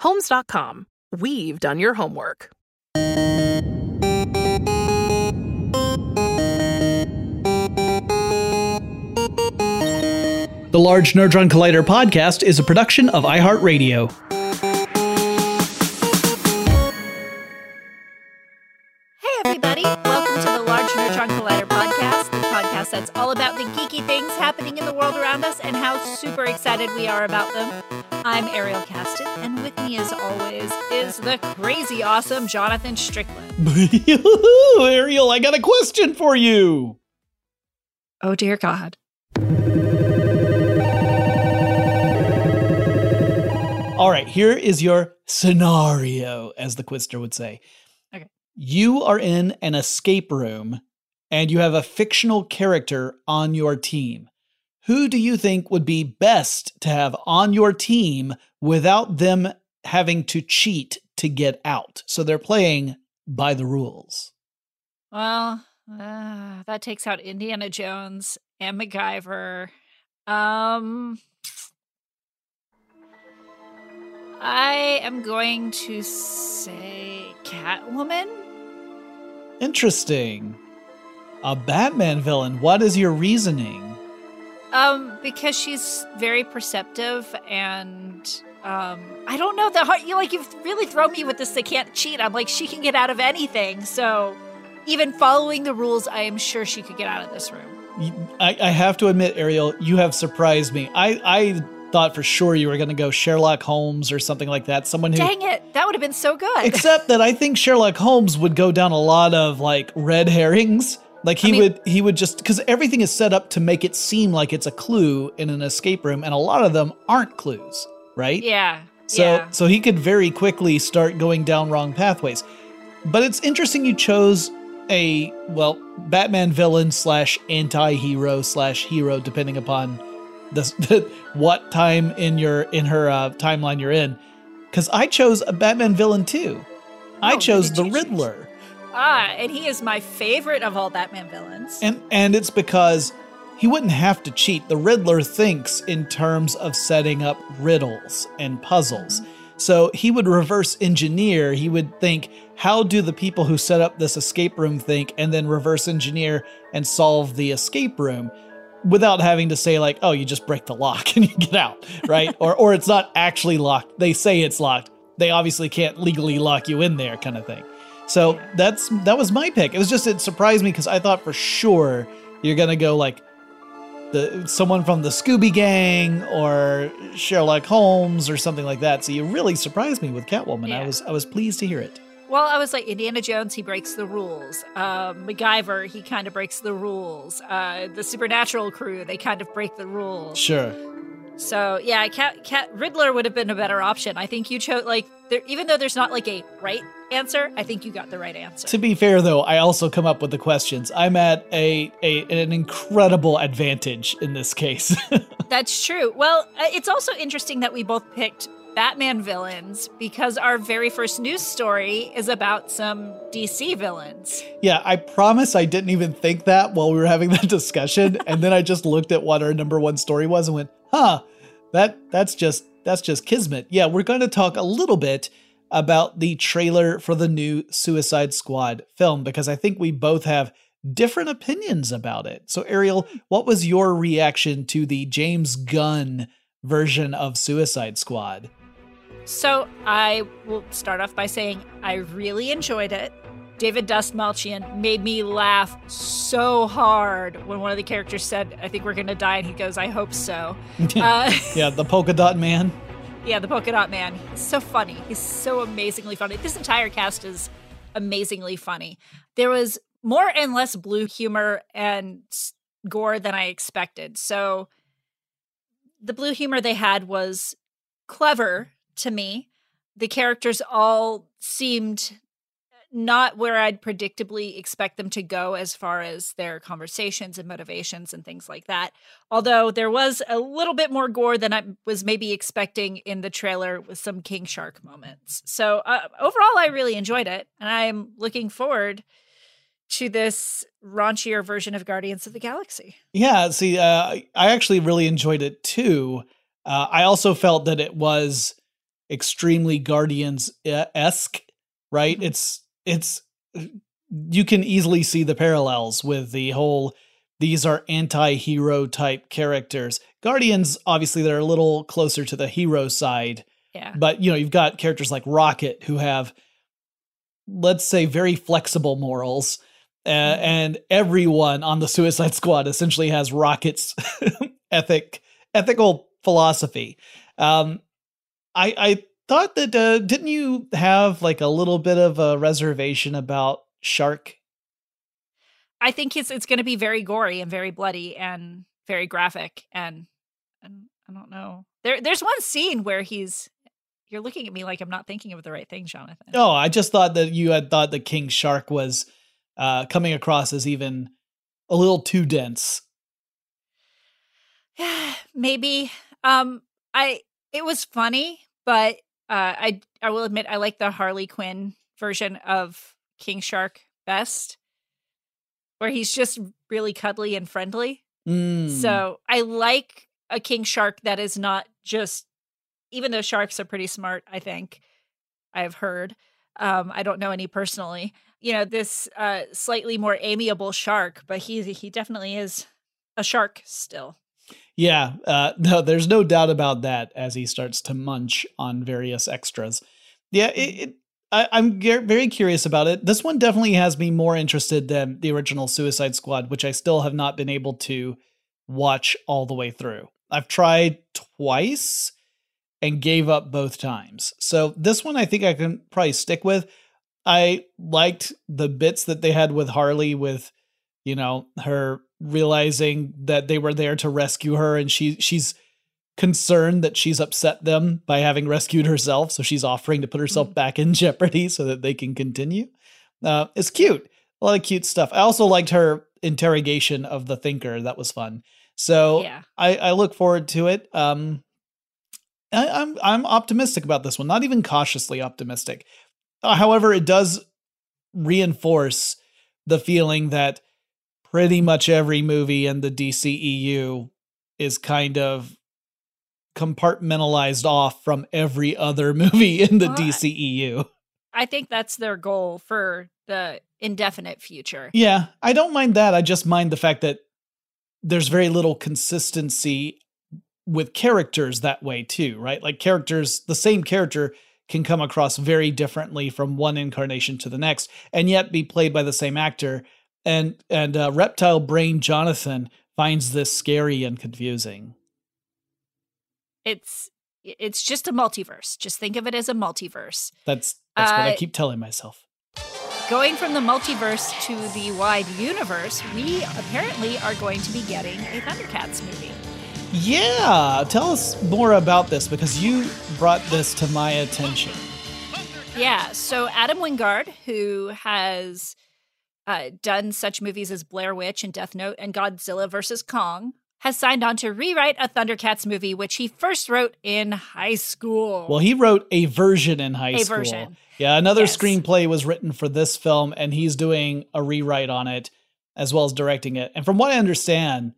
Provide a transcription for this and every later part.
Homes.com. We've done your homework. The Large Nerdron Collider podcast is a production of iHeartRadio. That's all about the geeky things happening in the world around us and how super excited we are about them. I'm Ariel Casten, and with me, as always, is the crazy awesome Jonathan Strickland. Ariel, I got a question for you. Oh, dear God. All right, here is your scenario, as the Quister would say. Okay. You are in an escape room and you have a fictional character on your team. Who do you think would be best to have on your team without them having to cheat to get out? So they're playing by the rules. Well, uh, that takes out Indiana Jones and MacGyver. Um, I am going to say Catwoman. Interesting. A Batman villain. What is your reasoning? Um, because she's very perceptive and um I don't know the heart you like you've really thrown me with this they can't cheat. I'm like she can get out of anything. So even following the rules, I am sure she could get out of this room. I, I have to admit, Ariel, you have surprised me. I, I thought for sure you were going to go Sherlock Holmes or something like that. Someone who. Dang it, that would have been so good. Except that I think Sherlock Holmes would go down a lot of like red herrings. Like he I mean- would, he would just because everything is set up to make it seem like it's a clue in an escape room, and a lot of them aren't clues, right? yeah. So, yeah. so he could very quickly start going down wrong pathways. But it's interesting you chose a well Batman villain slash anti-hero slash hero, depending upon the, the what time in your in her uh, timeline you're in. Because I chose a Batman villain too. I Oh, who chose the Riddler. choose? Ah, and he is my favorite of all Batman villains. and and it's because he wouldn't have to cheat. The Riddler thinks in terms of setting up riddles and puzzles. So he would reverse engineer. He would think, how do the people who set up this escape room think, and then reverse engineer and solve the escape room without having to say like, oh, you just break the lock and you get out, right? or or it's not actually locked. They say it's locked. They obviously can't legally lock you in there, kind of thing. So that's that was my pick. It was just it surprised me because I thought for sure you're gonna go like the someone from the Scooby Gang or Sherlock Holmes or something like that. So you really surprised me with Catwoman. Yeah. I was I was pleased to hear it. Well, I was like Indiana Jones. He breaks the rules. Um, MacGyver. He kind of breaks the rules. Uh, the Supernatural crew. They kind of break the rules. Sure. So yeah, Cat, Cat Riddler would have been a better option. I think you chose like there, even though there's not like a right answer, I think you got the right answer. To be fair, though, I also come up with the questions. I'm at a, a an incredible advantage in this case. That's true. Well, uh, it's also interesting that we both picked Batman villains because our very first news story is about some DC villains. yeah, I promise I didn't even think that while we were having that discussion, and then I just looked at what our number one story was and went, "Huh, that that's just that's just kismet." Yeah, we're going to talk a little bit about the trailer for the new Suicide Squad film because I think we both have different opinions about it. So, Ariel, hmm. what was your reaction to the James Gunn version of Suicide Squad? So I will start off by saying I really enjoyed it. David Dastmalchian made me laugh so hard when one of the characters said, I think we're going to die. And he goes, I hope so. uh, Yeah, the polka dot man. yeah, the polka dot man. He's so funny. He's so amazingly funny. This entire cast is amazingly funny. There was more and less blue humor and gore than I expected. So the blue humor they had was clever to me. The characters all seemed not where I'd predictably expect them to go as far as their conversations and motivations and things like that. Although there was a little bit more gore than I was maybe expecting in the trailer with some King Shark moments. So uh, overall, I really enjoyed it. And I'm looking forward to this raunchier version of Guardians of the Galaxy. Yeah, see, uh, I actually really enjoyed it too. Uh, I also felt that it was extremely Guardians esque, right? It's it's you can easily see the parallels with the whole these are anti-hero type characters. Guardians obviously they're a little closer to the hero side, Yeah. but you know, you've got characters like Rocket who have let's say very flexible morals. Uh, and everyone on the Suicide Squad essentially has Rocket's ethic, ethical philosophy. Um, I, I thought that uh, didn't you have like a little bit of a reservation about Shark? I think it's it's going to be very gory and very bloody and very graphic and and I don't know. There there's one scene where he's you're looking at me like I'm not thinking of the right thing, Jonathan. Oh, I just thought that you had thought that King Shark was uh, coming across as even a little too dense. Maybe um I it was funny, but uh I I will admit I like the Harley Quinn version of King Shark best where he's just really cuddly and friendly. Mm. So I like a king shark that is not just, even though sharks are pretty smart, I think I've heard. Um, I don't know any personally. You know, this uh, slightly more amiable shark, but he he definitely is a shark still. Yeah, uh, no, there's no doubt about that as he starts to munch on various extras. Yeah, it, it, I, I'm ge- very curious about it. This one definitely has me more interested than the original Suicide Squad, which I still have not been able to watch all the way through. I've tried twice and gave up both times. So this one I think I can probably stick with. I liked the bits that they had with Harley with you know her realizing that they were there to rescue her and she she's concerned that she's upset them by having rescued herself so she's offering to put herself back in jeopardy so that they can continue. Uh, it's cute. A lot of cute stuff. I also liked her interrogation of the thinker. That was fun. So Yeah. I, I look forward to it. Um I, i'm i'm optimistic about this one. Not even cautiously optimistic. Uh, however it does reinforce the feeling that pretty much every movie in the DCEU is kind of compartmentalized off from every other movie in the Well, DCEU. I think that's their goal for the indefinite future. Yeah, I don't mind that. I just mind the fact that there's very little consistency with characters that way too, right? Like characters, the same character can come across very differently from one incarnation to the next and yet be played by the same actor. And and uh, Reptile Brain Jonathan finds this scary and confusing. It's it's just a multiverse. Just think of it as a multiverse. That's that's uh, what I uh, keep telling myself. Going from the multiverse to the wide universe, we apparently are going to be getting a Thundercats movie. Yeah, tell us more about this because you brought this to my attention. Yeah, so Adam Wingard, who has uh, done such movies as Blair Witch and Death Note and Godzilla vs. Kong, has signed on to rewrite a Thundercats movie, which he first wrote in high school. Well, he wrote a version in high a school. Version. Yeah, another yes. screenplay was written for this film, and he's doing a rewrite on it as well as directing it. And from what I understand,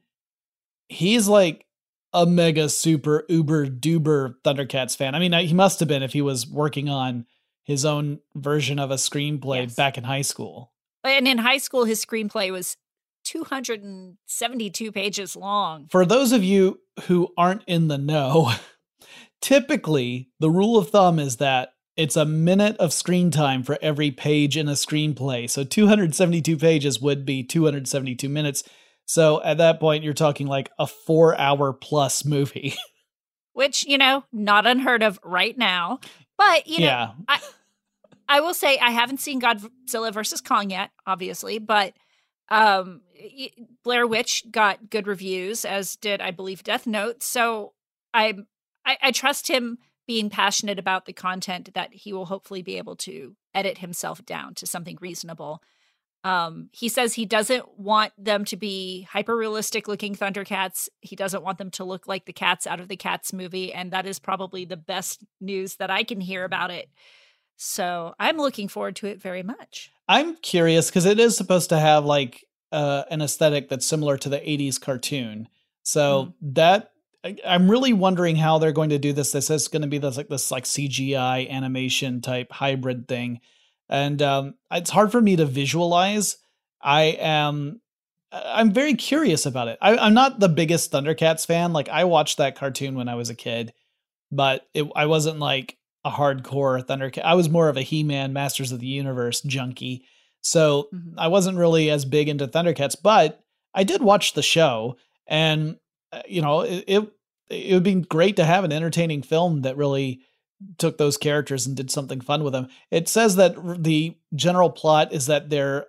he's like a mega super uber duber Thundercats fan. I mean, he must have been if he was working on his own version of a screenplay yes. back in high school. And in high school, his screenplay was 272 pages long. For those of you who aren't in the know, typically the rule of thumb is that it's a minute of screen time for every page in a screenplay. So 272 pages would be 272 minutes. So at that point, you're talking like a four hour plus movie. Which, you know, not unheard of right now. But, you know, yeah. I, I will say I haven't seen Godzilla versus Kong yet, obviously, but um, Blair Witch got good reviews, as did, I believe, Death Note. So I, I, I trust him being passionate about the content that he will hopefully be able to edit himself down to something reasonable. Um, he says he doesn't want them to be hyper realistic looking Thundercats. He doesn't want them to look like the cats out of the Cats movie. And that is probably the best news that I can hear about it. So I'm looking forward to it very much. I'm curious because it is supposed to have like uh, an aesthetic that's similar to the 80s cartoon. So mm. that I'm really wondering how they're going to do this. This is going to be this like this like CGI animation type hybrid thing, and um, it's hard for me to visualize. I am I'm very curious about it. I, am not the biggest Thundercats fan. Like I watched that cartoon when I was a kid, but it, I wasn't like a hardcore Thundercat. I was more of a He-Man, Masters of the Universe junkie. So mm-hmm. I wasn't really as big into Thundercats, but I did watch the show, and uh, you know it, it it would be great to have an entertaining film that really took those characters and did something fun with them. It says that the general plot is that they're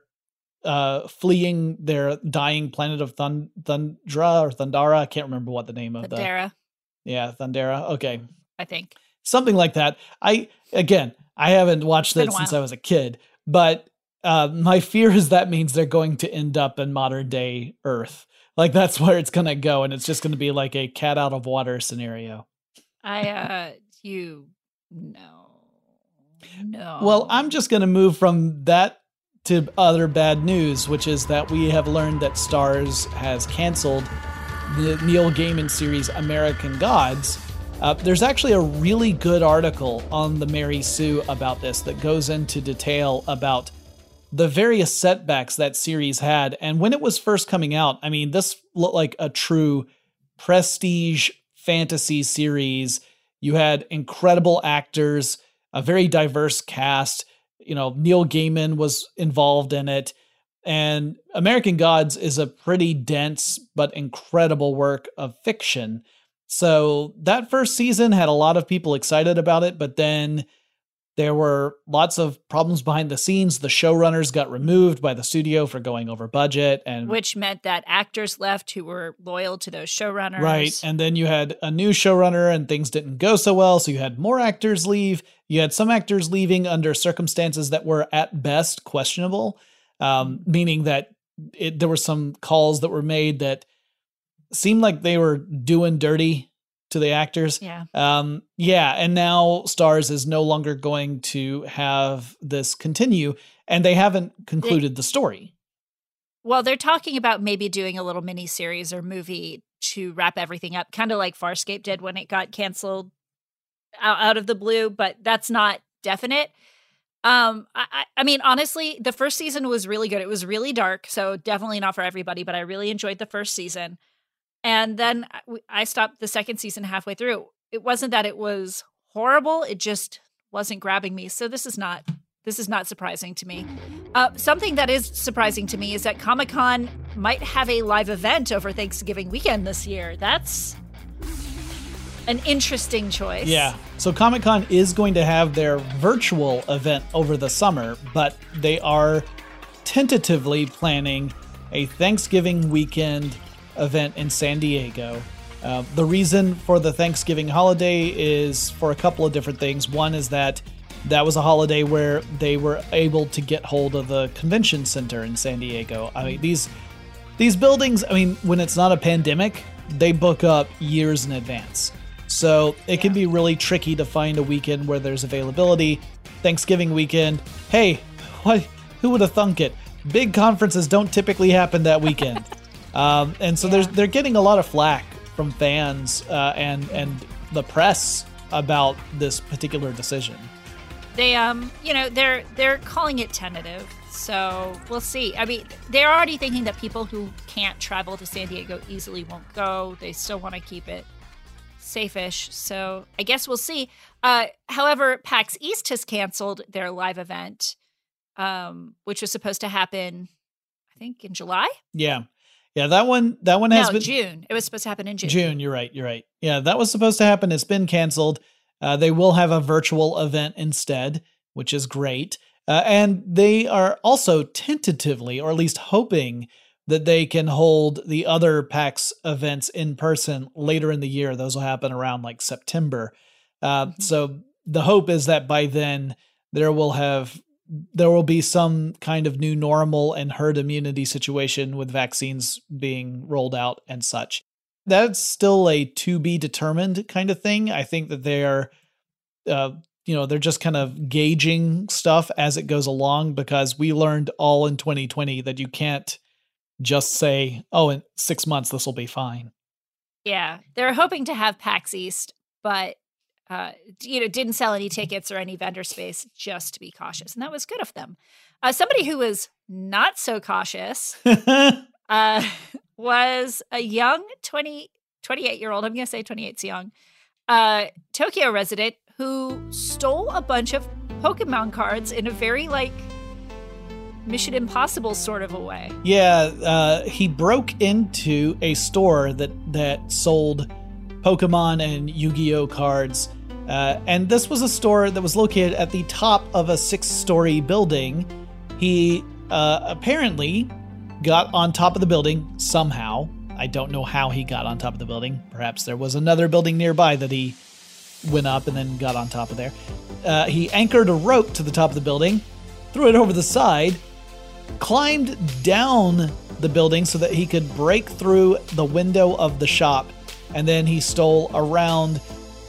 uh, fleeing their dying planet of Thund- Thundra or Thundara. I can't remember what the name of Thundera. the Yeah, Thundera. Okay, I think something like that. I again, I haven't watched it since I was a kid, but uh, my fear is that means they're going to end up in modern day Earth. Like that's where it's gonna go, and it's just gonna be like a cat out of water scenario. I uh you no no. Well, I'm just gonna move from that to other bad news, which is that we have learned that Starz has canceled the Neil Gaiman series American Gods. Uh, there's actually a really good article on the Mary Sue about this that goes into detail about the various setbacks that series had. And when it was first coming out, I mean, this looked like a true prestige fantasy series. You had incredible actors, a very diverse cast. You know, Neil Gaiman was involved in it. And American Gods is a pretty dense but incredible work of fiction. So that first season had a lot of people excited about it, but then there were lots of problems behind the scenes. The showrunners got removed by the studio for going over budget and which meant that actors left who were loyal to those showrunners. Right. And then you had a new showrunner and things didn't go so well, so you had more actors leave. You had some actors leaving under circumstances that were at best questionable, um, mm-hmm. meaning that it, there were some calls that were made that seemed like they were doing dirty to the actors. Yeah. Um, yeah. And now Starz is no longer going to have this continue, and they haven't concluded they, the story. Well, they're talking about maybe doing a little mini series or movie to wrap everything up, kind of like Farscape did when it got canceled out, out of the blue, but that's not definite. Um, I, I mean, honestly, the first season was really good. It was really dark, so definitely not for everybody, but I really enjoyed the first season. And then I stopped the second season halfway through. It wasn't that it was horrible, it just wasn't grabbing me. So this is not this is not surprising to me. Uh, something that is surprising to me is that Comic Con might have a live event over Thanksgiving weekend this year. That's an interesting choice. Yeah. So Comic Con is going to have their virtual event over the summer, but they are tentatively planning a Thanksgiving weekend event in San Diego. Uh, the reason for the Thanksgiving holiday is for a couple of different things. One is that that was a holiday where they were able to get hold of the convention center in San Diego. I mean, these these buildings. I mean, when it's not a pandemic, they book up years in advance. So it can be really tricky to find a weekend where there's availability. Thanksgiving weekend, hey, what? Who would have thunk it? Big conferences don't typically happen that weekend, um, and so there's they're getting a lot of flack from fans uh, and and the press about this particular decision. They um, you know, they're they're calling it tentative. So we'll see. I mean, they're already thinking that people who can't travel to San Diego easily won't go. They still want to keep it safe-ish. So I guess we'll see. Uh, however, PAX East has canceled their live event, um, which was supposed to happen, I think, in July. Yeah, yeah. That one. That one has no, been June. It was supposed to happen in June. June. You're right. You're right. Yeah, that was supposed to happen. It's been canceled. Uh, they will have a virtual event instead, which is great. Uh, and they are also tentatively, or at least hoping, that they can hold the other PAX events in person later in the year. Those will happen around like September. Uh, Mm-hmm. so the hope is that by then there will have there will be some kind of new normal and herd immunity situation with vaccines being rolled out and such. That's still a to be determined kind of thing. I think that they are, uh, you know, they're just kind of gauging stuff as it goes along because we learned all in 2020 that you can't just say, oh, in six months this will be fine. Yeah, they're hoping to have PAX East, but uh, you know, didn't sell any tickets or any vendor space just to be cautious, and that was good of them. Uh, somebody who was not so cautious uh, was a young 20, 28 year old. I'm going to say twenty eight 28's young. Uh, Tokyo resident who stole a bunch of Pokemon cards in a very like Mission Impossible sort of a way. Yeah, uh, he broke into a store that that sold Pokemon and Yu-Gi-Oh cards, uh, and this was a store that was located at the top of a six-story building. He uh, apparently got on top of the building somehow. I don't know how he got on top of the building. Perhaps there was another building nearby that he went up and then got on top of there. Uh, he anchored a rope to the top of the building, threw it over the side, climbed down the building so that he could break through the window of the shop, and then he stole around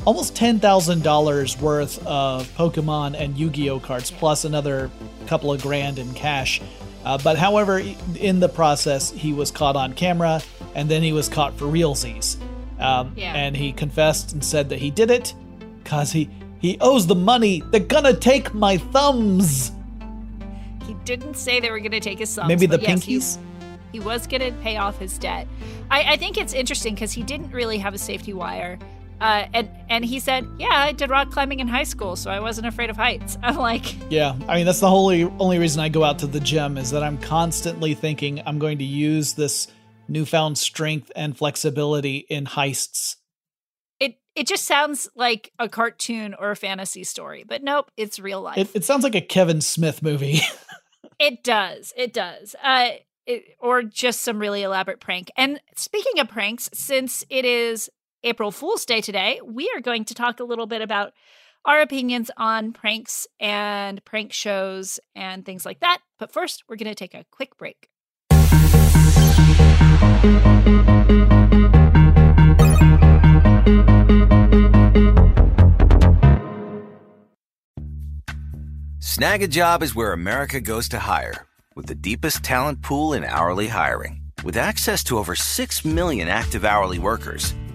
almost $10,000 worth of Pokemon and Yu Gi Oh cards, plus another couple of grand in cash. Uh, but however, in the process, he was caught on camera, and then he was caught for realsies. Um, Yeah. And he confessed and said that he did it because he, he owes the money. They're gonna take my thumbs. He didn't say they were going to take his thumbs. Maybe the yes, he- pinkies? He, was going to pay off his debt. I, I think it's interesting because he didn't really have a safety wire. Uh, and and he said, "Yeah, I did rock climbing in high school, so I wasn't afraid of heights." I'm like, Yeah, I mean that's the only only reason I go out to the gym is that I'm constantly thinking I'm going to use this newfound strength and flexibility in heists. it it just sounds like a cartoon or a fantasy story, but nope, it's real life. It, it sounds like a Kevin Smith movie. It does. It does. Uh, it, or just some really elaborate prank. And speaking of pranks, since it is April Fool's Day today, we are going to talk a little bit about our opinions on pranks and prank shows and things like that. But first, we're going to take a quick break. Snagajob is where America goes to hire, with the deepest talent pool in hourly hiring. With access to over 6 million active hourly workers,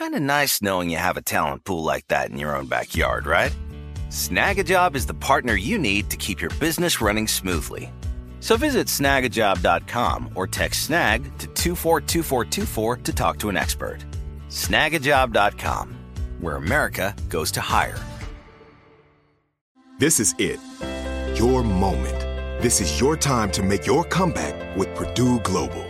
Kind of nice knowing you have a talent pool like that in your own backyard, right? Snagajob is the partner you need to keep your business running smoothly. So visit snagajob.com or text snag to 242424 to talk to an expert. Snagajob.com, where America goes to hire. This is it. Your moment. This is your time to make your comeback with Purdue Global.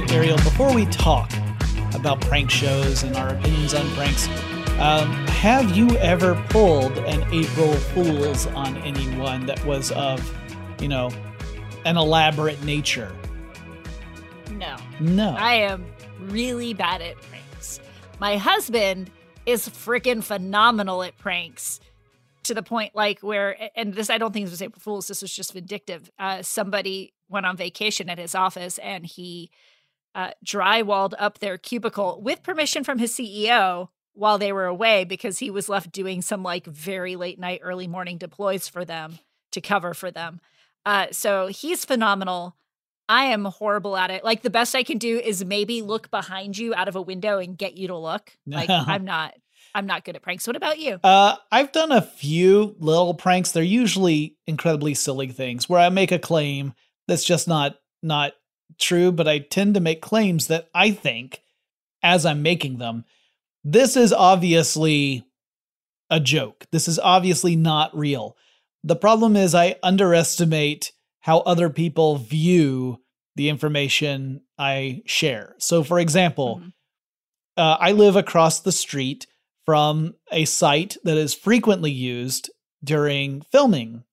right, Ariel, before we talk about prank shows and our opinions on pranks, um, have you ever pulled an April Fool's on anyone that was of, you know, an elaborate nature? No. No. I am really bad at pranks. My husband is freaking phenomenal at pranks to the point like where and this I don't think this was April Fool's, this was just vindictive. Uh, somebody went on vacation at his office and he uh, drywalled up their cubicle with permission from his CEO while they were away because he was left doing some like very late night, early morning deploys for them to cover for them. Uh, so he's phenomenal. I am horrible at it. Like the best I can do is maybe look behind you out of a window and get you to look. Like I'm not I'm not good at pranks. What about you? Uh, I've done a few little pranks. They're usually incredibly silly things where I make a claim that's just not not true, but I tend to make claims that I think as I'm making them. This is obviously a joke. This is obviously not real. The problem is I underestimate how other people view the information I share. So, for example, Mhm. uh, I live across the street from a site that is frequently used during filming.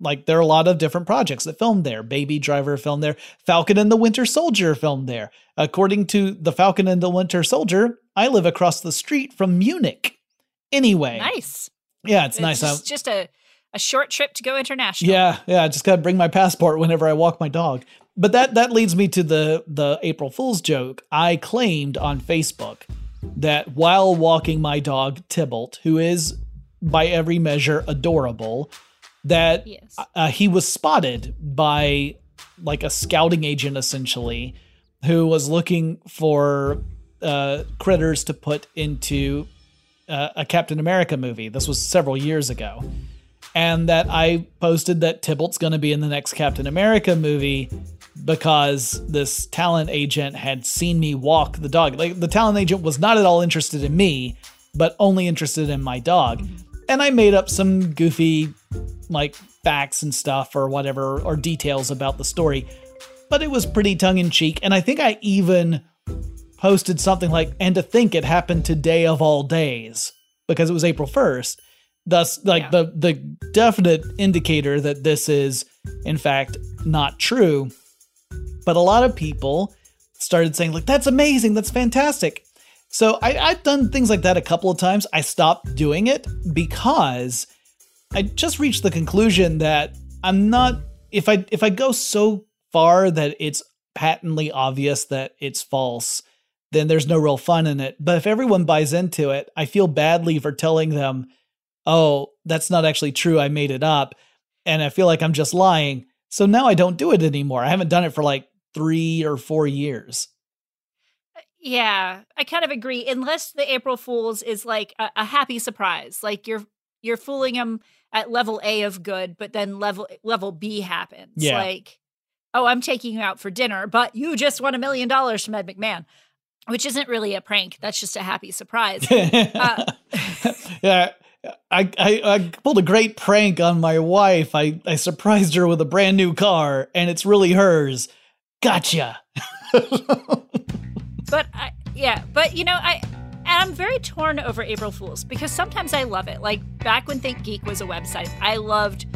Like there are a lot of different projects that filmed there. Baby Driver filmed there. Falcon and the Winter Soldier filmed there. According to the Falcon and the Winter Soldier, I live across the street from Munich. Anyway, Nice. yeah, it's, nice. Just, just a a short trip to go international. yeah, yeah. I just gotta bring my passport whenever I walk my dog. But that that leads me to the the April Fool's joke. I claimed on Facebook that while walking my dog Tybalt, who is by every measure adorable, that Yes. uh, he was spotted by like a scouting agent essentially, who was looking for uh, critters to put into uh, a Captain America movie. This was several years ago and that I posted that Tybalt's going to be in the next Captain America movie because this talent agent had seen me walk the dog. Like the talent agent was not at all interested in me, but only interested in my dog. And I made up some goofy like facts and stuff or whatever or details about the story, but it was pretty tongue in cheek. And I think I even posted something like, and to think it happened today of all days because it was April 1st. Thus, like Yeah. the the definite indicator that this is in fact not true. But a lot of people started saying, like, that's amazing, that's fantastic. So I, I've done things like that a couple of times. I stopped doing it because I just reached the conclusion that I'm not if I if I go so far that it's patently obvious that it's false, then there's no real fun in it. But if everyone buys into it, I feel badly for telling them, "Oh, that's not actually true. I made it up." And I feel like I'm just lying. So now I don't do it anymore. I haven't done it for like 3 or 4 years. Yeah, I kind of agree. Unless the April Fools is like a, a happy surprise, like you're you're fooling them at level A of good, but then level level B happens. Yeah. Like, oh, I'm taking you out for dinner, but you just won a million dollars from Ed McMahon, which isn't really a prank. That's just a happy surprise. Uh, yeah, I, I I pulled a great prank on my wife. I I surprised her with a brand new car, and it's really hers. Gotcha. but I, yeah, but you know, I I'm very torn over April Fools because sometimes I love it. Like back when ThinkGeek was a website, I loved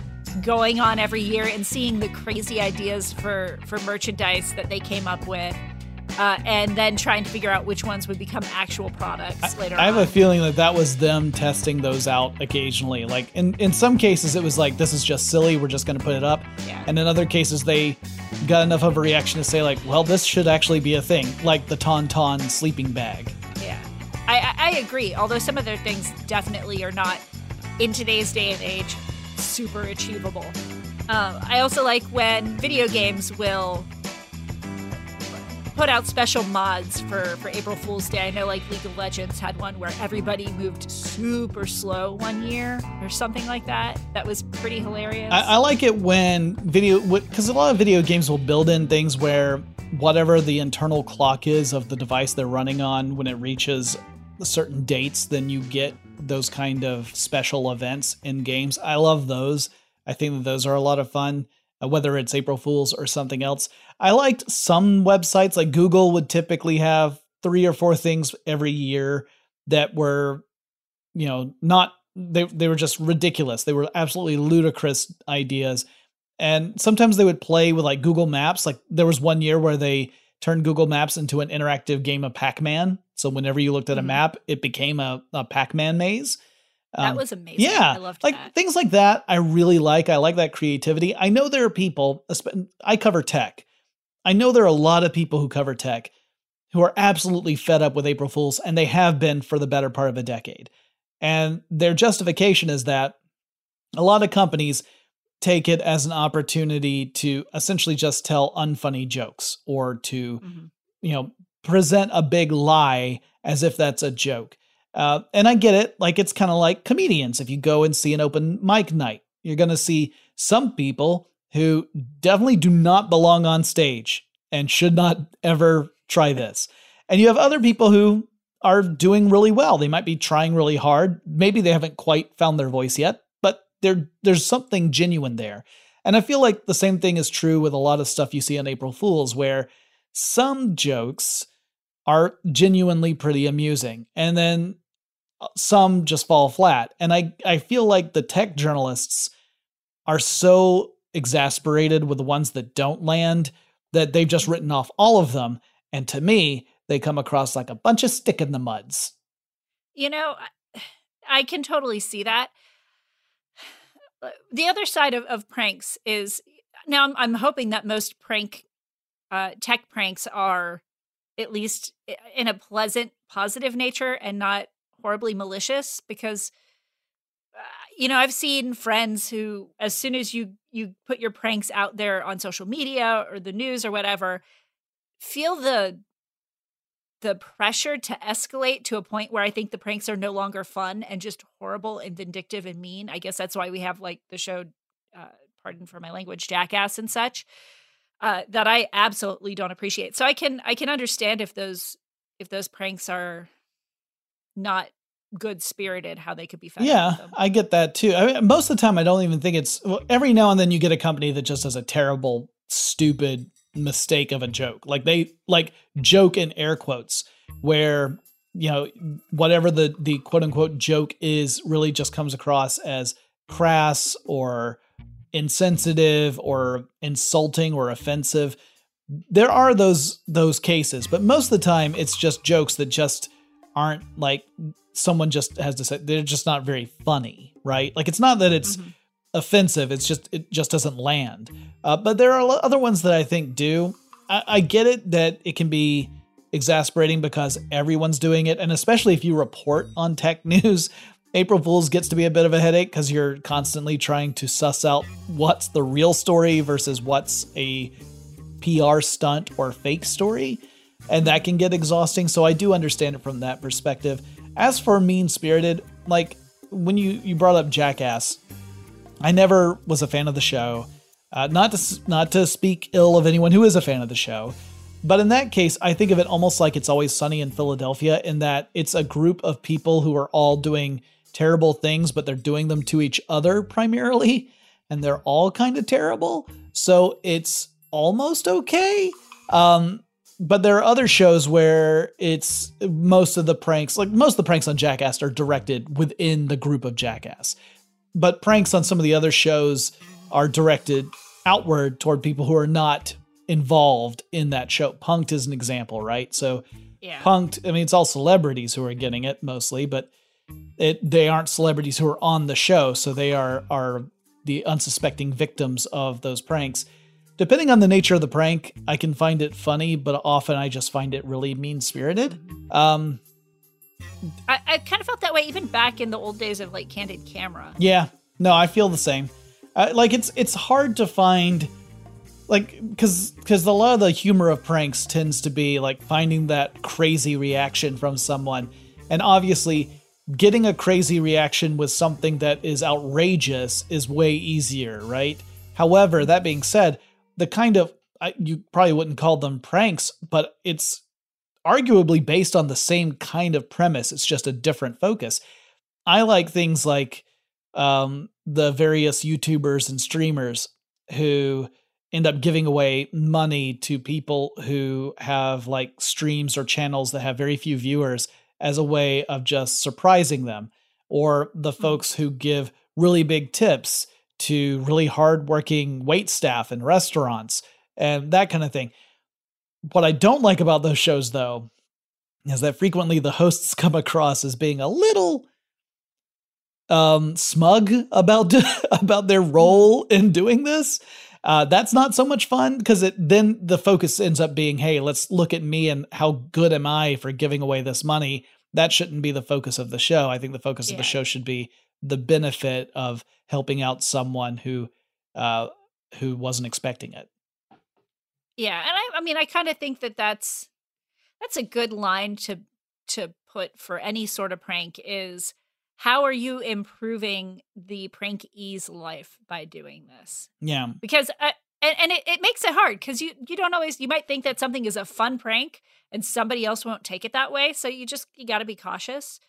going on every year and seeing the crazy ideas for for merchandise that they came up with. Uh, and then trying to figure out which ones would become actual products later I have on. a feeling that that was them testing those out occasionally. Like in in some cases, it was like this is just silly. We're just going to put it up. Yeah. And in other cases, they got enough of a reaction to say like, well, this should actually be a thing, like the Tauntaun sleeping bag. Yeah, I, I, I agree. Although some of their things definitely are not in today's day and age super achievable. Um, I also like when video games will put out special mods for for April Fool's Day. I know like League of Legends had one where everybody moved super slow one year or something like that. That was pretty hilarious. I, I like it when video because a lot of video games will build in things where whatever the internal clock is of the device they're running on when it reaches certain dates, then you get those kind of special events in games. I love those. I think that those are a lot of fun, whether it's April Fools or something else. I liked some websites like Google would typically have three or four things every year that were, you know, not they they were just ridiculous. They were absolutely ludicrous ideas. And sometimes they would play with like Google Maps. Like there was one year where they turned Google Maps into an interactive game of Pac-Man. So whenever you looked at a Mhm. map, it became a, a Pac-Man maze. That Um, was amazing. yeah, I loved like that. things like that. I really like. I like that creativity. I know there are people. I cover tech. I know there are a lot of people who cover tech who are absolutely fed up with April Fools, and they have been for the better part of a decade. And their justification is that a lot of companies take it as an opportunity to essentially just tell unfunny jokes or to Mhm. you know present a big lie as if that's a joke uh, and i get it like it's kind of like comedians. If you go and see an open mic night you're going to see some people who definitely do not belong on stage and should not ever try this. And you have other people who are doing really well. They might be trying really hard. Maybe they haven't quite found their voice yet but there there's something genuine there. And i feel like the same thing is true with a lot of stuff you see on april fools where some jokes are genuinely pretty amusing. And then some just fall flat. And i i feel like the tech journalists are so exasperated with the ones that don't land that they've just written off all of them. And to me they come across like a bunch of stick in the muds. You know, I- can totally see that. The other side of, of pranks is now I'm, I'm hoping that most prank uh, tech pranks are at least in a pleasant, positive nature and not horribly malicious because uh, you know I've seen friends who as soon as you you put your pranks out there on social media or the news or whatever feel the the pressure to escalate to a point where I think the pranks are no longer fun and just horrible and vindictive and mean. I guess that's why we have like the show, uh, pardon for my language, Jackass and such, uh, that I absolutely don't appreciate. So I can I can understand if those if those pranks are not good spirited how they could be fed. Yeah, I get that too. I mean, most of the time, I don't even think it's. Well, every now and then, you get a company that just does a terrible, stupid mistake of a joke. Like they like joke in air quotes, where you know whatever the the quote unquote joke is really just comes across as crass or insensitive or insulting or offensive. There are those those cases, but most of the time it's just jokes that just aren't like someone just has to say they're just not very funny, right? Like it's not that it's mm-hmm. offensive; it's just it just doesn't land. Uh, but there are other ones that I think do. I, I get it that it can be exasperating because everyone's doing it, and especially if you report on tech news, April Fools gets to be a bit of a headache because you're constantly trying to suss out what's the real story versus what's a PR stunt or fake story. And that can get exhausting. So I do understand it from that perspective. As for mean spirited, like when you, you brought up Jackass, I never was a fan of the show. Uh, not to not to speak ill of anyone who is a fan of the show, but in that case, I think of it almost like it's always sunny in Philadelphia, in that it's a group of people who are all doing terrible things, but they're doing them to each other primarily, and they're all kind of terrible. So it's almost okay. Um, but there are other shows where it's most of the pranks, like most of the pranks on Jackass, are directed within the group of Jackass. But pranks on some of the other shows are directed outward toward people who are not involved in that show. Punked is an example, right? So, yeah. Punked, I mean, it's all celebrities who are getting it mostly, but it they aren't celebrities who are on the show, so they are are the unsuspecting victims of those pranks. Depending on the nature of the prank, I can find it funny, but often I just find it really mean spirited. Um, I, I kind of felt that way even back in the old days of like Candid Camera. Yeah, no, I feel the same. Uh, like it's it's hard to find like because because a lot of the humor of pranks tends to be like finding that crazy reaction from someone and obviously getting a crazy reaction with something that is outrageous is way easier, right? However, that being said, the kind of you probably wouldn't call them pranks, but it's arguably based on the same kind of premise. It's just a different focus. I like things like um, the various YouTubers and streamers who end up giving away money to people who have like streams or channels that have very few viewers as a way of just surprising them, or the hmm. folks who give really big tips to really hardworking wait staff in restaurants and that kind of thing. What I don't like about those shows, though, is that frequently the hosts come across as being a little um smug about about their role in doing this uh, that's not so much fun because it then the focus ends up being, hey, let's look at me and how good am I for giving away this money. That shouldn't be the focus of the show. I think the focus yeah. of the show should be the benefit of helping out someone who uh, who wasn't expecting it. Yeah, and I, I mean, I kind of think that that's that's a good line to to put for any sort of prank is how are you improving the prank ease life by doing this? Yeah. Because uh, and, and it, it makes it hard because you you don't always you might think that something is a fun prank and somebody else won't take it that way. So you just you got to be cautious.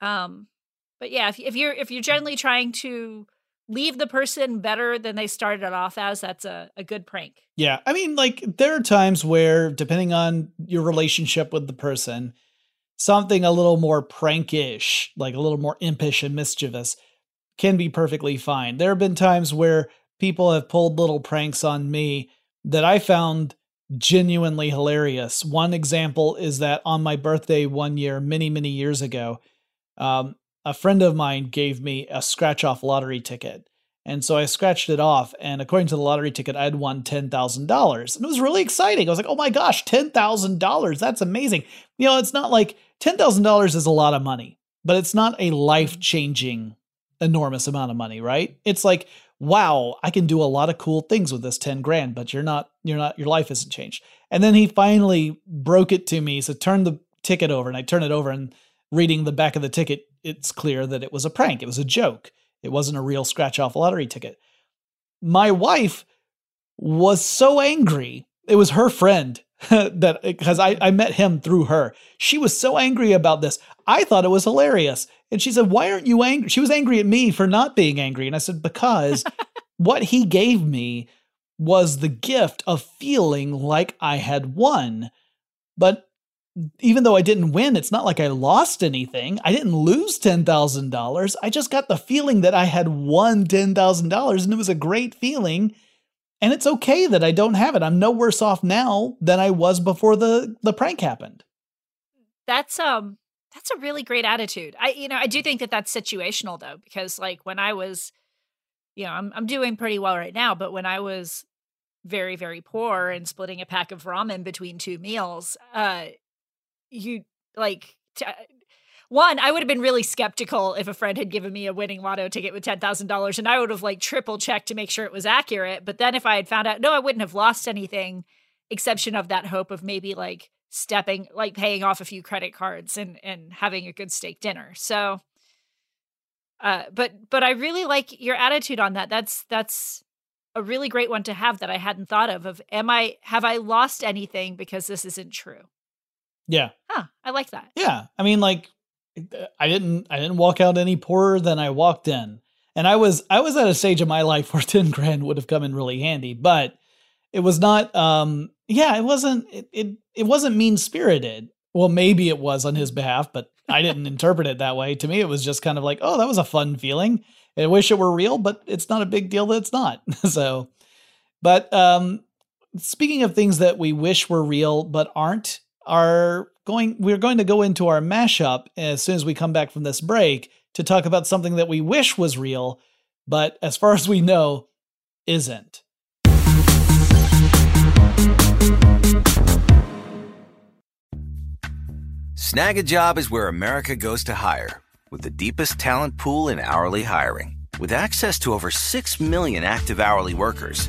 Um, but yeah, if, if you're if you're generally trying to leave the person better than they started off as, that's a, a good prank. Yeah. I mean, like there are times where depending on your relationship with the person, something a little more prankish, like a little more impish and mischievous, can be perfectly fine. There have been times where people have pulled little pranks on me that I found genuinely hilarious. One example is that on my birthday one year, many, many years ago, um, a friend of mine gave me a scratch off lottery ticket. And so I scratched it off, and according to the lottery ticket, I'd won $10,000. And it was really exciting. I was like, oh my gosh, $10,000. That's amazing. You know, it's not like $10,000 is a lot of money, but it's not a life changing, enormous amount of money, right? It's like, wow, I can do a lot of cool things with this 10 grand, but you're not, you're not, your life isn't changed. And then he finally broke it to me. So turn the ticket over, and I turn it over, and reading the back of the ticket, it's clear that it was a prank. It was a joke. It wasn't a real scratch off lottery ticket. My wife was so angry. It was her friend that because I, I met him through her. She was so angry about this. I thought it was hilarious. And she said, Why aren't you angry? She was angry at me for not being angry. And I said, Because what he gave me was the gift of feeling like I had won. But even though I didn't win, it's not like I lost anything. I didn't lose $10,000. I just got the feeling that I had won $10,000 and it was a great feeling. And it's okay that I don't have it. I'm no worse off now than I was before the the prank happened. That's um that's a really great attitude. I you know, I do think that that's situational though because like when I was you know, I'm I'm doing pretty well right now, but when I was very very poor and splitting a pack of ramen between two meals, uh you like t- one, I would have been really skeptical if a friend had given me a winning lotto ticket with $10,000 and I would have like triple checked to make sure it was accurate. But then if I had found out, no, I wouldn't have lost anything, exception of that hope of maybe like stepping, like paying off a few credit cards and, and having a good steak dinner. So, uh, but, but I really like your attitude on that. That's, that's, a really great one to have that I hadn't thought of of am I have I lost anything because this isn't true? Yeah. Huh, I like that. Yeah. I mean like I didn't I didn't walk out any poorer than I walked in. And I was I was at a stage of my life where 10 grand would have come in really handy, but it was not um yeah, it wasn't it it, it wasn't mean-spirited. Well, maybe it was on his behalf, but I didn't interpret it that way. To me it was just kind of like, "Oh, that was a fun feeling." I wish it were real, but it's not a big deal that it's not. so but um speaking of things that we wish were real but aren't, are going we're going to go into our mashup as soon as we come back from this break to talk about something that we wish was real, but as far as we know, isn't. Snagajob is where America goes to hire, with the deepest talent pool in hourly hiring. With access to over 6 million active hourly workers,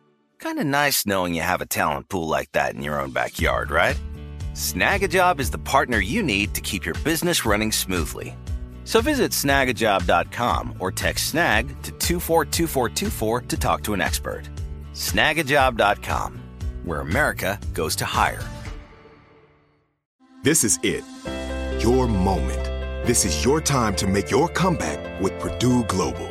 Kind of nice knowing you have a talent pool like that in your own backyard, right? Snagajob is the partner you need to keep your business running smoothly. So visit snagajob.com or text snag to 242424 to talk to an expert. Snagajob.com, where America goes to hire. This is it. Your moment. This is your time to make your comeback with Purdue Global.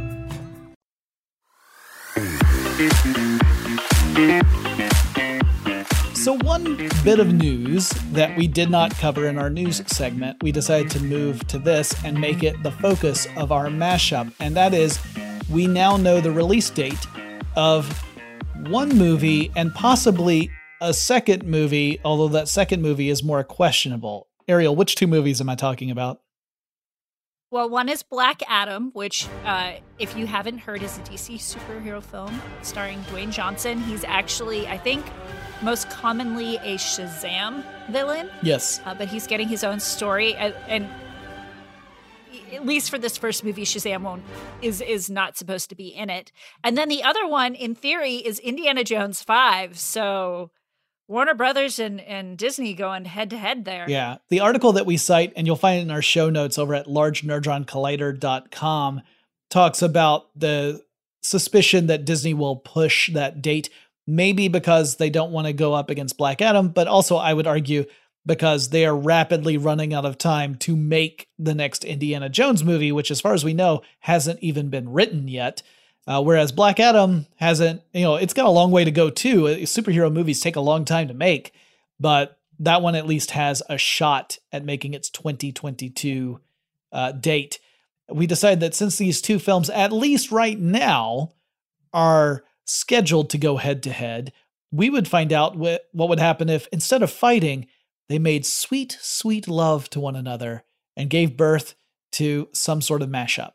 So, one bit of news that we did not cover in our news segment, we decided to move to this and make it the focus of our mashup. And that is, we now know the release date of one movie and possibly a second movie, although that second movie is more questionable. Ariel, which two movies am I talking about? Well, one is Black Adam, which, uh, if you haven't heard, is a DC superhero film starring Dwayne Johnson. He's actually, I think, most commonly a Shazam villain. Yes. Uh, but he's getting his own story, and, and, at least for this first movie, Shazam won't is is not supposed to be in it. And then the other one, in theory, is Indiana Jones Five. So Warner Brothers and, and Disney going head to head there. Yeah. The article that we cite, and you'll find it in our show notes over at largenerdroncollider.com, talks about the suspicion that Disney will push that date maybe because they don't want to go up against Black Adam, but also I would argue because they are rapidly running out of time to make the next Indiana Jones movie, which, as far as we know, hasn't even been written yet. Uh, whereas Black Adam hasn't, you know, it's got a long way to go too. Uh, superhero movies take a long time to make, but that one at least has a shot at making its 2022 uh, date. We decided that since these two films, at least right now, are scheduled to go head to head, we would find out what, what would happen if instead of fighting, they made sweet, sweet love to one another and gave birth to some sort of mashup.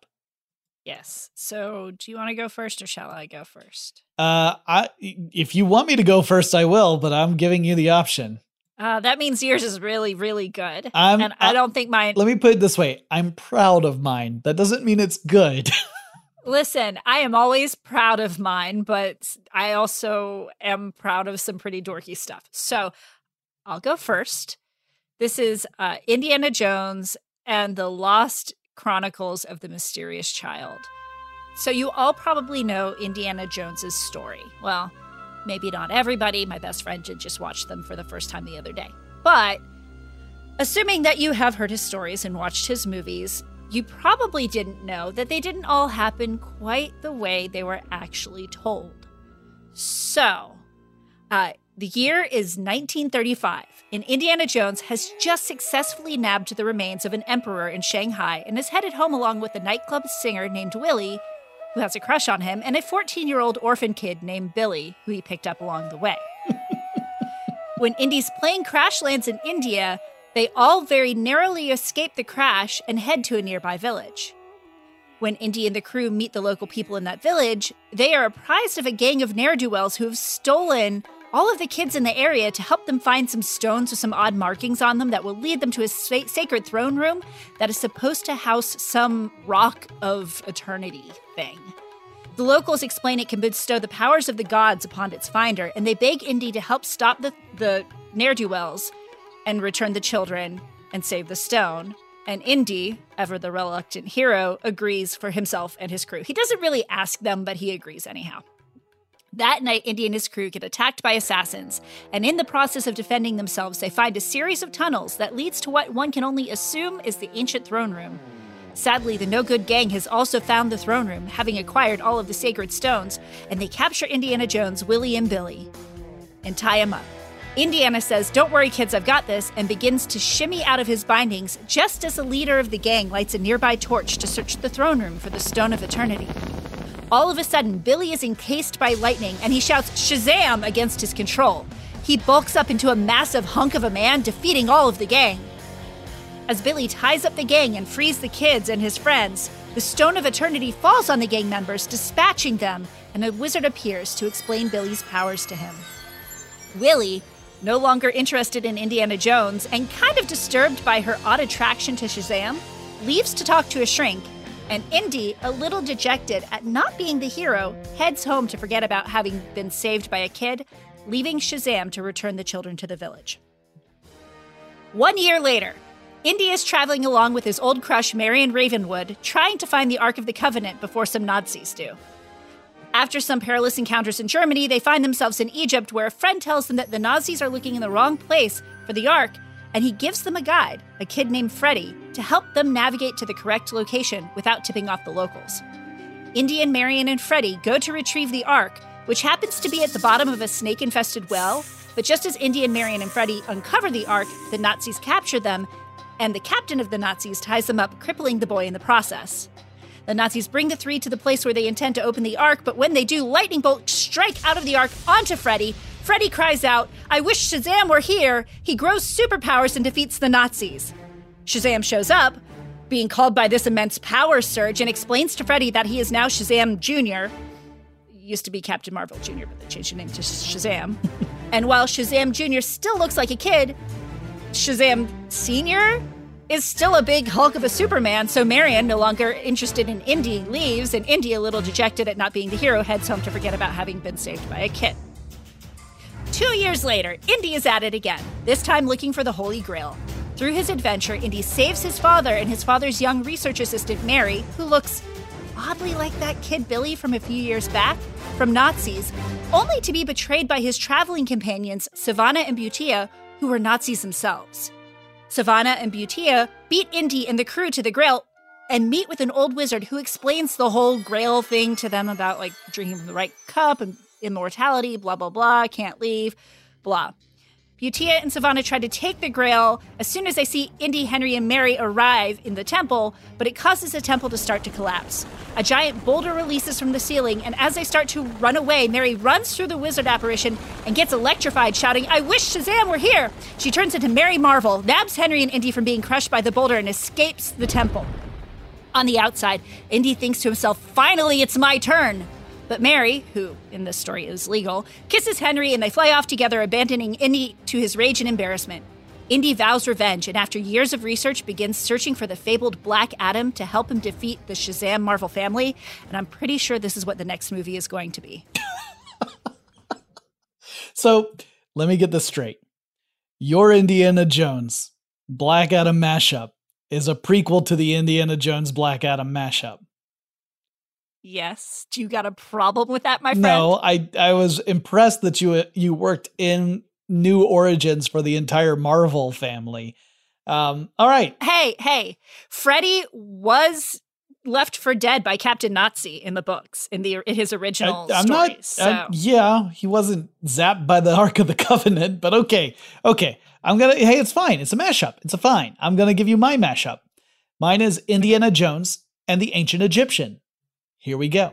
Yes. So, do you want to go first, or shall I go first? Uh, I if you want me to go first, I will, but I'm giving you the option. Uh, that means yours is really, really good, I'm, and I don't think mine. Let me put it this way: I'm proud of mine. That doesn't mean it's good. Listen, I am always proud of mine, but I also am proud of some pretty dorky stuff. So I'll go first. This is uh, Indiana Jones and the Lost Chronicles of the Mysterious Child. So you all probably know Indiana Jones's story. Well, maybe not everybody. My best friend did just watch them for the first time the other day. But assuming that you have heard his stories and watched his movies, you probably didn't know that they didn't all happen quite the way they were actually told. So, uh, the year is 1935, and Indiana Jones has just successfully nabbed the remains of an emperor in Shanghai and is headed home along with a nightclub singer named Willie, who has a crush on him, and a 14 year old orphan kid named Billy, who he picked up along the way. when Indy's plane crash lands in India, they all very narrowly escape the crash and head to a nearby village. When Indy and the crew meet the local people in that village, they are apprised of a gang of ne'er do wells who have stolen all of the kids in the area to help them find some stones with some odd markings on them that will lead them to a sa- sacred throne room that is supposed to house some rock of eternity thing. The locals explain it can bestow the powers of the gods upon its finder, and they beg Indy to help stop the, the ne'er do wells and return the children and save the stone. And Indy, ever the reluctant hero, agrees for himself and his crew. He doesn't really ask them, but he agrees anyhow. That night, Indy and his crew get attacked by assassins, and in the process of defending themselves, they find a series of tunnels that leads to what one can only assume is the ancient throne room. Sadly, the no good gang has also found the throne room, having acquired all of the sacred stones, and they capture Indiana Jones, Willie, and Billy and tie him up. Indiana says, Don't worry, kids, I've got this, and begins to shimmy out of his bindings just as the leader of the gang lights a nearby torch to search the throne room for the Stone of Eternity. All of a sudden, Billy is encased by lightning and he shouts Shazam against his control. He bulks up into a massive hunk of a man, defeating all of the gang. As Billy ties up the gang and frees the kids and his friends, the Stone of Eternity falls on the gang members, dispatching them, and a wizard appears to explain Billy's powers to him. Willie, no longer interested in Indiana Jones and kind of disturbed by her odd attraction to Shazam, leaves to talk to a shrink, and Indy, a little dejected at not being the hero, heads home to forget about having been saved by a kid, leaving Shazam to return the children to the village. One year later, Indy is traveling along with his old crush Marion Ravenwood, trying to find the Ark of the Covenant before some Nazis do. After some perilous encounters in Germany, they find themselves in Egypt, where a friend tells them that the Nazis are looking in the wrong place for the Ark and he gives them a guide, a kid named Freddy, to help them navigate to the correct location without tipping off the locals. Indian Marion and Freddy go to retrieve the Ark, which happens to be at the bottom of a snake infested well. But just as Indian Marion and Freddy uncover the Ark, the Nazis capture them, and the captain of the Nazis ties them up, crippling the boy in the process. The Nazis bring the three to the place where they intend to open the Ark, but when they do, lightning bolts strike out of the Ark onto Freddy. Freddy cries out, I wish Shazam were here! He grows superpowers and defeats the Nazis. Shazam shows up, being called by this immense power surge, and explains to Freddy that he is now Shazam Jr. Used to be Captain Marvel Jr., but they changed the name to Shazam. and while Shazam Jr. still looks like a kid, Shazam Sr. is still a big hulk of a Superman, so Marion, no longer interested in Indy, leaves, and Indy, a little dejected at not being the hero, heads home to forget about having been saved by a kid. Two years later, Indy is at it again, this time looking for the Holy Grail. Through his adventure, Indy saves his father and his father's young research assistant, Mary, who looks oddly like that kid Billy from a few years back, from Nazis, only to be betrayed by his traveling companions, Sivana and Butia, who were Nazis themselves. Sivana and Butia beat Indy and the crew to the Grail and meet with an old wizard who explains the whole Grail thing to them about like drinking from the right cup and immortality, blah, blah, blah, can't leave, blah. Butia and Sivana try to take the grail as soon as they see Indy, Henry, and Mary arrive in the temple, but it causes the temple to start to collapse. A giant boulder releases from the ceiling, and as they start to run away, Mary runs through the wizard apparition and gets electrified, shouting, I wish Shazam were here! She turns into Mary Marvel, nabs Henry and Indy from being crushed by the boulder, and escapes the temple. On the outside, Indy thinks to himself, Finally, it's my turn! But Mary, who in this story is legal, kisses Henry and they fly off together, abandoning Indy to his rage and embarrassment. Indy vows revenge and, after years of research, begins searching for the fabled Black Adam to help him defeat the Shazam Marvel family. And I'm pretty sure this is what the next movie is going to be. so let me get this straight. Your Indiana Jones Black Adam mashup is a prequel to the Indiana Jones Black Adam mashup. Yes. Do you got a problem with that, my friend? No, I I was impressed that you you worked in new origins for the entire Marvel family. Um, all right. Hey, hey, Freddy was left for dead by Captain Nazi in the books in the in his original I, am stories. Not, so. I, yeah, he wasn't zapped by the Ark of the Covenant, but okay, okay. I'm gonna. Hey, it's fine. It's a mashup. It's a fine. I'm gonna give you my mashup. Mine is Indiana Jones and the Ancient Egyptian. Here we go.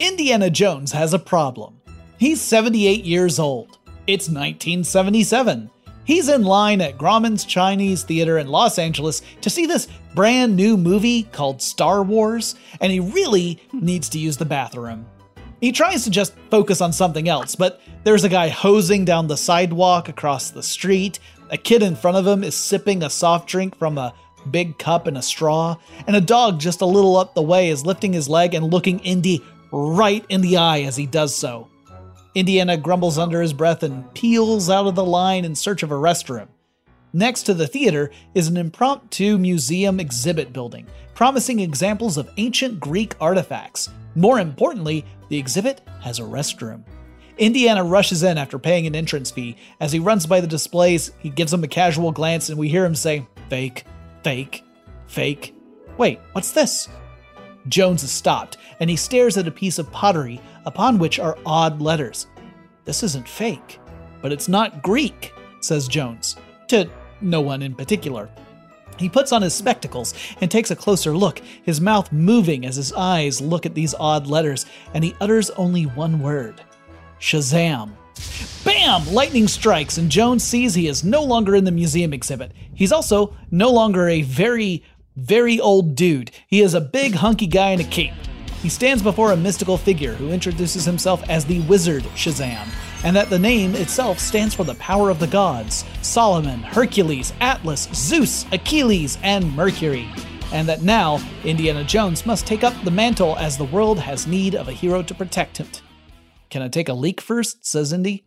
Indiana Jones has a problem. He's 78 years old. It's 1977. He's in line at Grauman's Chinese Theater in Los Angeles to see this brand new movie called Star Wars, and he really needs to use the bathroom. He tries to just focus on something else, but there's a guy hosing down the sidewalk across the street. A kid in front of him is sipping a soft drink from a big cup and a straw, and a dog just a little up the way is lifting his leg and looking Indy right in the eye as he does so. Indiana grumbles under his breath and peels out of the line in search of a restroom. Next to the theater is an impromptu museum exhibit building, promising examples of ancient Greek artifacts. More importantly, the exhibit has a restroom. Indiana rushes in after paying an entrance fee. As he runs by the displays, he gives them a casual glance and we hear him say, Fake. Fake. Fake. Wait, what's this? Jones is stopped, and he stares at a piece of pottery upon which are odd letters. This isn't fake, but it's not Greek, says Jones, to no one in particular. He puts on his spectacles and takes a closer look, his mouth moving as his eyes look at these odd letters, and he utters only one word Shazam. Bam! Lightning strikes, and Jones sees he is no longer in the museum exhibit. He's also no longer a very, very old dude. He is a big, hunky guy in a cape. He stands before a mystical figure who introduces himself as the Wizard Shazam, and that the name itself stands for the power of the gods Solomon, Hercules, Atlas, Zeus, Achilles, and Mercury. And that now Indiana Jones must take up the mantle as the world has need of a hero to protect it. Can I take a leak first? says Indy.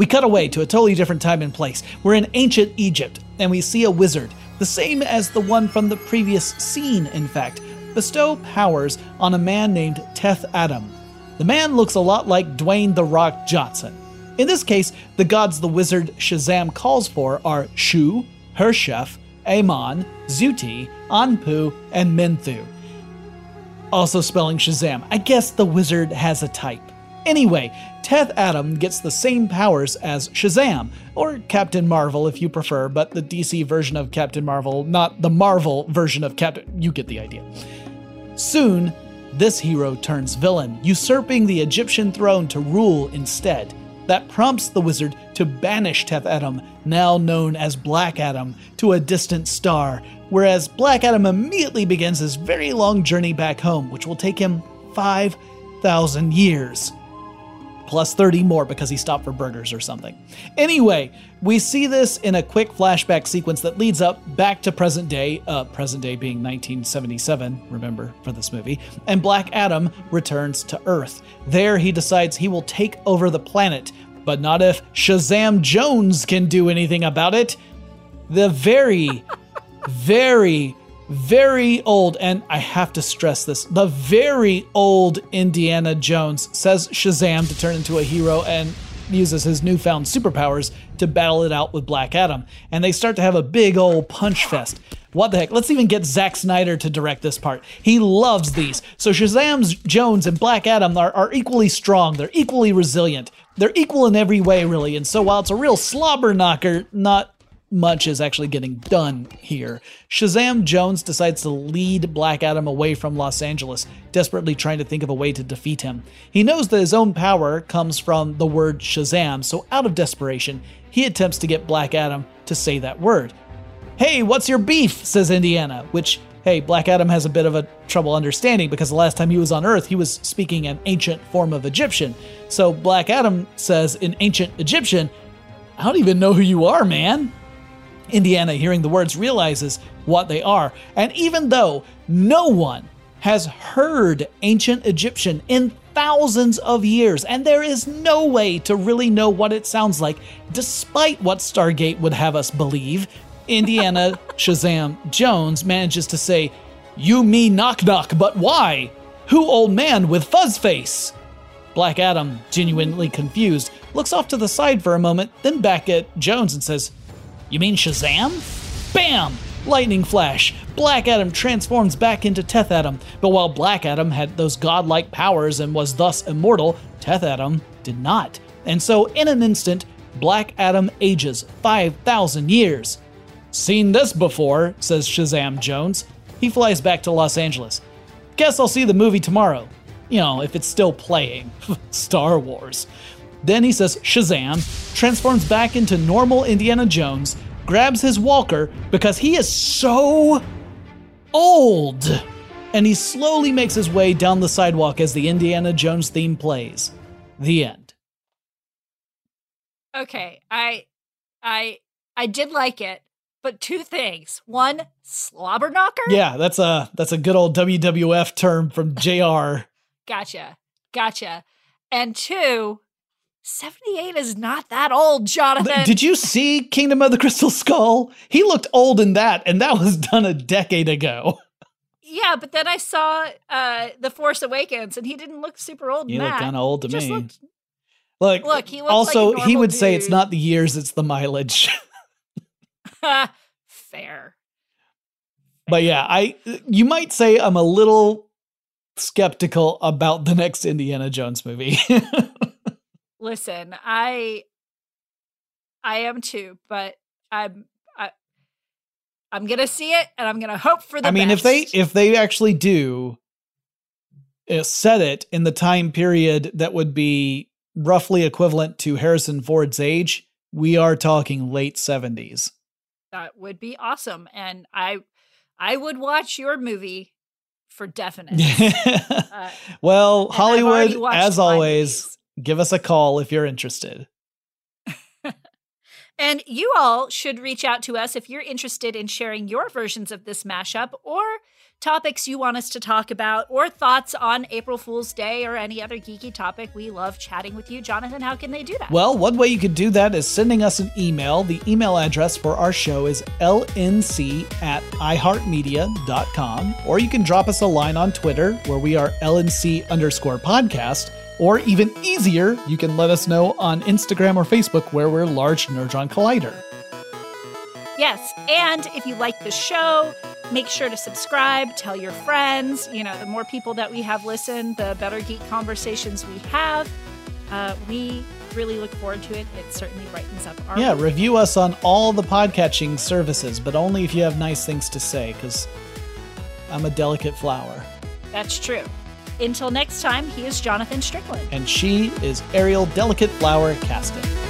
We cut away to a totally different time and place. We're in ancient Egypt, and we see a wizard, the same as the one from the previous scene, in fact, bestow powers on a man named Teth Adam. The man looks a lot like Dwayne The Rock Johnson. In this case, the gods the wizard Shazam calls for are Shu, Hershef, Amon, Zuti, Anpu, and Menthu. Also spelling Shazam. I guess the wizard has a type. Anyway, Teth Adam gets the same powers as Shazam, or Captain Marvel if you prefer, but the DC version of Captain Marvel, not the Marvel version of Captain. You get the idea. Soon, this hero turns villain, usurping the Egyptian throne to rule instead. That prompts the wizard to banish Teth Adam, now known as Black Adam, to a distant star, whereas Black Adam immediately begins his very long journey back home, which will take him 5,000 years plus 30 more because he stopped for burgers or something. Anyway, we see this in a quick flashback sequence that leads up back to present day, uh, present day being 1977, remember, for this movie, and Black Adam returns to Earth. There, he decides he will take over the planet, but not if Shazam Jones can do anything about it. The very, very very old, and I have to stress this the very old Indiana Jones says Shazam to turn into a hero and uses his newfound superpowers to battle it out with Black Adam. And they start to have a big old punch fest. What the heck? Let's even get Zack Snyder to direct this part. He loves these. So Shazam's Jones and Black Adam are, are equally strong. They're equally resilient. They're equal in every way, really. And so while it's a real slobber knocker, not much is actually getting done here. Shazam Jones decides to lead Black Adam away from Los Angeles, desperately trying to think of a way to defeat him. He knows that his own power comes from the word Shazam, so out of desperation, he attempts to get Black Adam to say that word. Hey, what's your beef? says Indiana, which, hey, Black Adam has a bit of a trouble understanding because the last time he was on Earth, he was speaking an ancient form of Egyptian. So Black Adam says in ancient Egyptian, I don't even know who you are, man. Indiana, hearing the words, realizes what they are. And even though no one has heard ancient Egyptian in thousands of years, and there is no way to really know what it sounds like, despite what Stargate would have us believe, Indiana Shazam Jones manages to say, You me knock knock, but why? Who old man with fuzz face? Black Adam, genuinely confused, looks off to the side for a moment, then back at Jones and says, you mean Shazam? Bam! Lightning flash. Black Adam transforms back into Teth Adam, but while Black Adam had those godlike powers and was thus immortal, Teth Adam did not. And so, in an instant, Black Adam ages 5,000 years. Seen this before, says Shazam Jones. He flies back to Los Angeles. Guess I'll see the movie tomorrow. You know, if it's still playing. Star Wars. Then he says Shazam, transforms back into normal Indiana Jones, grabs his walker because he is so old. And he slowly makes his way down the sidewalk as the Indiana Jones theme plays. The end. Okay, I I I did like it, but two things. One, slobber knocker? Yeah, that's a that's a good old WWF term from JR. gotcha. Gotcha. And two, 78 is not that old, Jonathan. Did you see Kingdom of the Crystal Skull? He looked old in that, and that was done a decade ago. Yeah, but then I saw uh The Force Awakens, and he didn't look super old. He looked kind of old to me. Looked, look, look, he also like he would dude. say it's not the years, it's the mileage. Fair. But yeah, I you might say I'm a little skeptical about the next Indiana Jones movie. Listen, I I am too, but I'm I I'm gonna see it and I'm gonna hope for the I mean, best. if they if they actually do uh, set it in the time period that would be roughly equivalent to Harrison Ford's age, we are talking late 70s. that would be awesome. And I I would watch your movie for definite. Uh, well, and I've already Hollywood, as always, movies. Give us a call if you're interested. And you all should reach out to us if you're interested in sharing your versions of this mashup or topics you want us to talk about or thoughts on April Fool's Day or any other geeky topic. We love chatting with you. Jonathan, how can they do that? Well, one way you could do that is sending us an email. The email address for our show is lnc at iheartmedia.com, or you can drop us a line on Twitter where we are lnc underscore podcast. Or even easier, you can let us know on Instagram or Facebook where we're Large Nerdron Collider. Yes, and if you like the show, make sure to subscribe, tell your friends. You know, the more people that we have listen, the better geek conversations we have. Uh, we really look forward to it. It certainly brightens up our Yeah, week. review us on all the podcatching services, but only if you have nice things to say, because I'm a delicate flower. That's true. Until next time, he is Jonathan Strickland. And she is Ariel Delicate Flower Casten.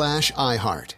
slash iHeart.